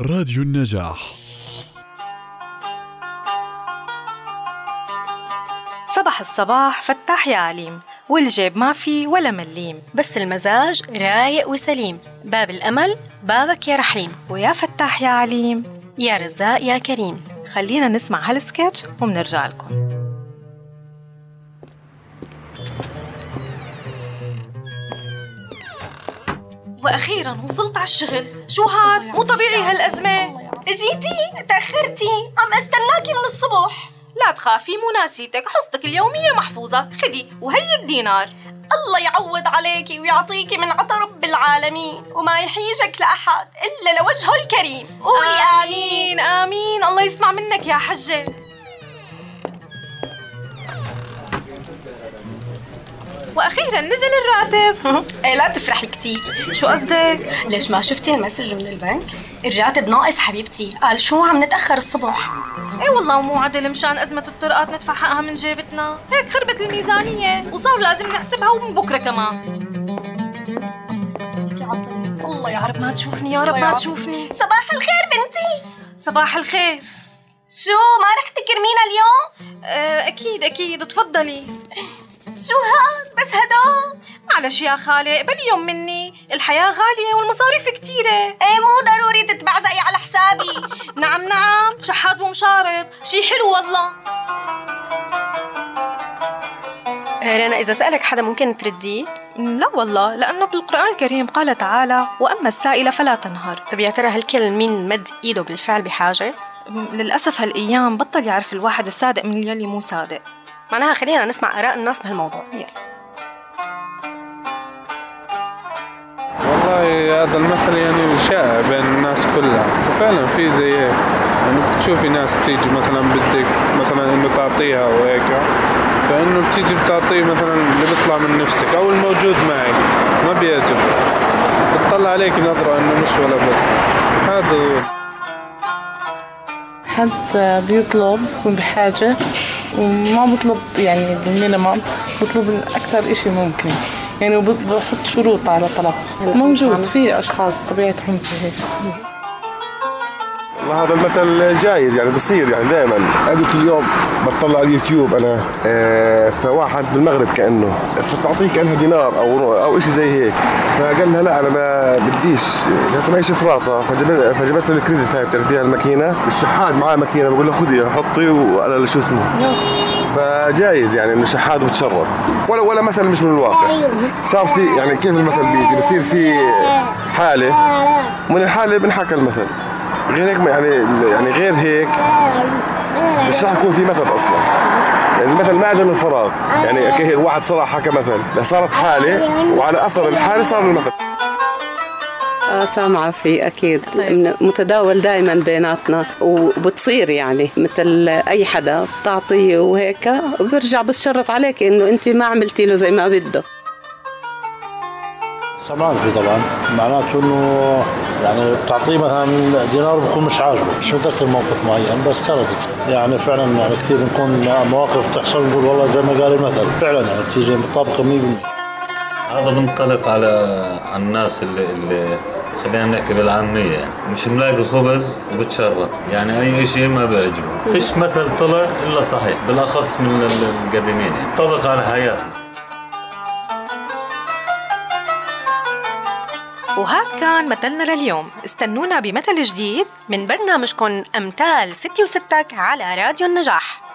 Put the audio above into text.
راديو النجاح. صباح الصباح فتاح يا عليم. والجيب ما في ولا مليم. بس المزاج رايق وسليم. باب الأمل بابك يا رحيم. ويا فتاح يا عليم. يا رزاق يا كريم. خلينا نسمع هالسكتش ومنرجع لكم. وأخيرا وصلت على الشغل. شو هاد؟ مو طبيعي هالأزمة. جيتي؟ تأخرتي؟ عم أستناكي من الصبح. لا تخافي مو ناسيتك. حصتك اليومية محفوظة. خدي وهي الدينار. الله يعوض عليكي ويعطيكي من عطا رب العالمين. وما يحيجك لأحد إلا لوجهه الكريم. قولي آمين. آمين آمين. الله يسمع منك يا حجة. وأخيرا نزل الراتب. إيه لا تفرحي كتير. شو قصدك؟ ليش ما شفتي المسج من البنك؟ الراتب ناقص حبيبتي. قال شو عم نتأخر الصبح؟ إيه والله مو عدل. مشان أزمة الطرقات ندفع حقها من جيبتنا. هيك خربت الميزانية. وصار لازم نحسبها ومن بكرة كمان. الله يا رب ما تشوفني يا رب ما تشوفني. صباح الخير بنتي. صباح الخير. شو ما رح تكرمينا اليوم؟ أه أكيد أكيد. تفضلي. شو هاد بس هدول معلش يا خالة قبلي يوم مني. الحياة غالية والمصاريف كتيرة. إيه مو ضروري تتبعزقي على حسابي. نعم نعم. شحات ومشارط. شي حلو والله. رنا إذا سألك حدا ممكن ترديه؟ لا والله لأنه بالقرآن الكريم قال تعالى وأما السائل فلا تنهر. طب يا ترى هالكل مين مد إيده بالفعل بحاجة؟ للأسف هالأيام بطل يعرف الواحد الصادق من يلي مو صادق. معناها خلينا نسمع آراء الناس بهالموضوع. يلا. والله هذا المثل يعني شائع بين الناس كلها. وفعلا في زي هيك. يعني بتشوفي ناس بتيجي مثلا بدك مثلا إنه تعطيها وهيك فإنه بتيجي بتعطيه مثلا اللي بيطلع من نفسك أو الموجود معك. ما بيعجب بتطلع عليك نظرة إنه مش ولا بد. هذا هو. حد بيطلب يكون بحاجة. وما بطلب يعني بالمينيمم بطلب أكثر إشي ممكن. يعني وب- بحط شروط على طلب موجود في أشخاص طبيعتهم زي هيك والله هذا المثل جايز يعني بصير يعني دائما هذيك اليوم بطلع على اليوتيوب أنا. آه، فواحد بالمغرب كأنه. فتعطيه كأنها دينار أو أو شيء زي هيك. فقال لها لا أنا ما بديش. قالت له معيش فراطه فجبت فجبت له الكريدت هاي بتعرفيها الماكينة. الشحاد. معاه ماكينة. بقول له خذي حطي وأنا شو اسمه. فجايز يعني إنه شحاد وتشرد ولا ولا مثل مش من الواقع. صار في يعني كيف المثل بيجي؟ بصير في حالة. ومن الحالة بنحكى المثل. غير هيك ما- يعني يعني غير هيك مش راح يكون في مثل أصلا. يعني المثل ما اجى من فراغ. يعني كي- واحد صراحة حكى مثل. لا صارت حالة وعلى أثر الحالة صار المثل. آه سامعة في أكيد من- متداول دائما بيناتنا وبتصير يعني مثل أي حدا بتعطيه وهيك وبرجع بتشرط عليك إنه أنت ما عملتي له زي ما بده سمعان فيه طبعا. معناته إنه يعني بتعطيه مثلا دينار بكون مش عاجبه. مش متذكر موقف معين بس كانت يعني فعلا يعني كثير بنكون مواقف تحصل نقول والله زي ما قال المثل فعلا يعني بتيجي مطابقة 100% هذا بنطلق على الناس اللي, اللي خلينا نحكي بالعامية. يعني مش ملاقي خبز وبتشرط يعني أي شيء ما بيعجبه. فيش مثل طلع إلا صحيح بالأخص من ال- القديمين. يعني ينطبق على حياتنا. وهاد كان مثلنا لليوم. استنونا بمثل جديد من برنامجكم أمثال ستي وستك على راديو النجاح.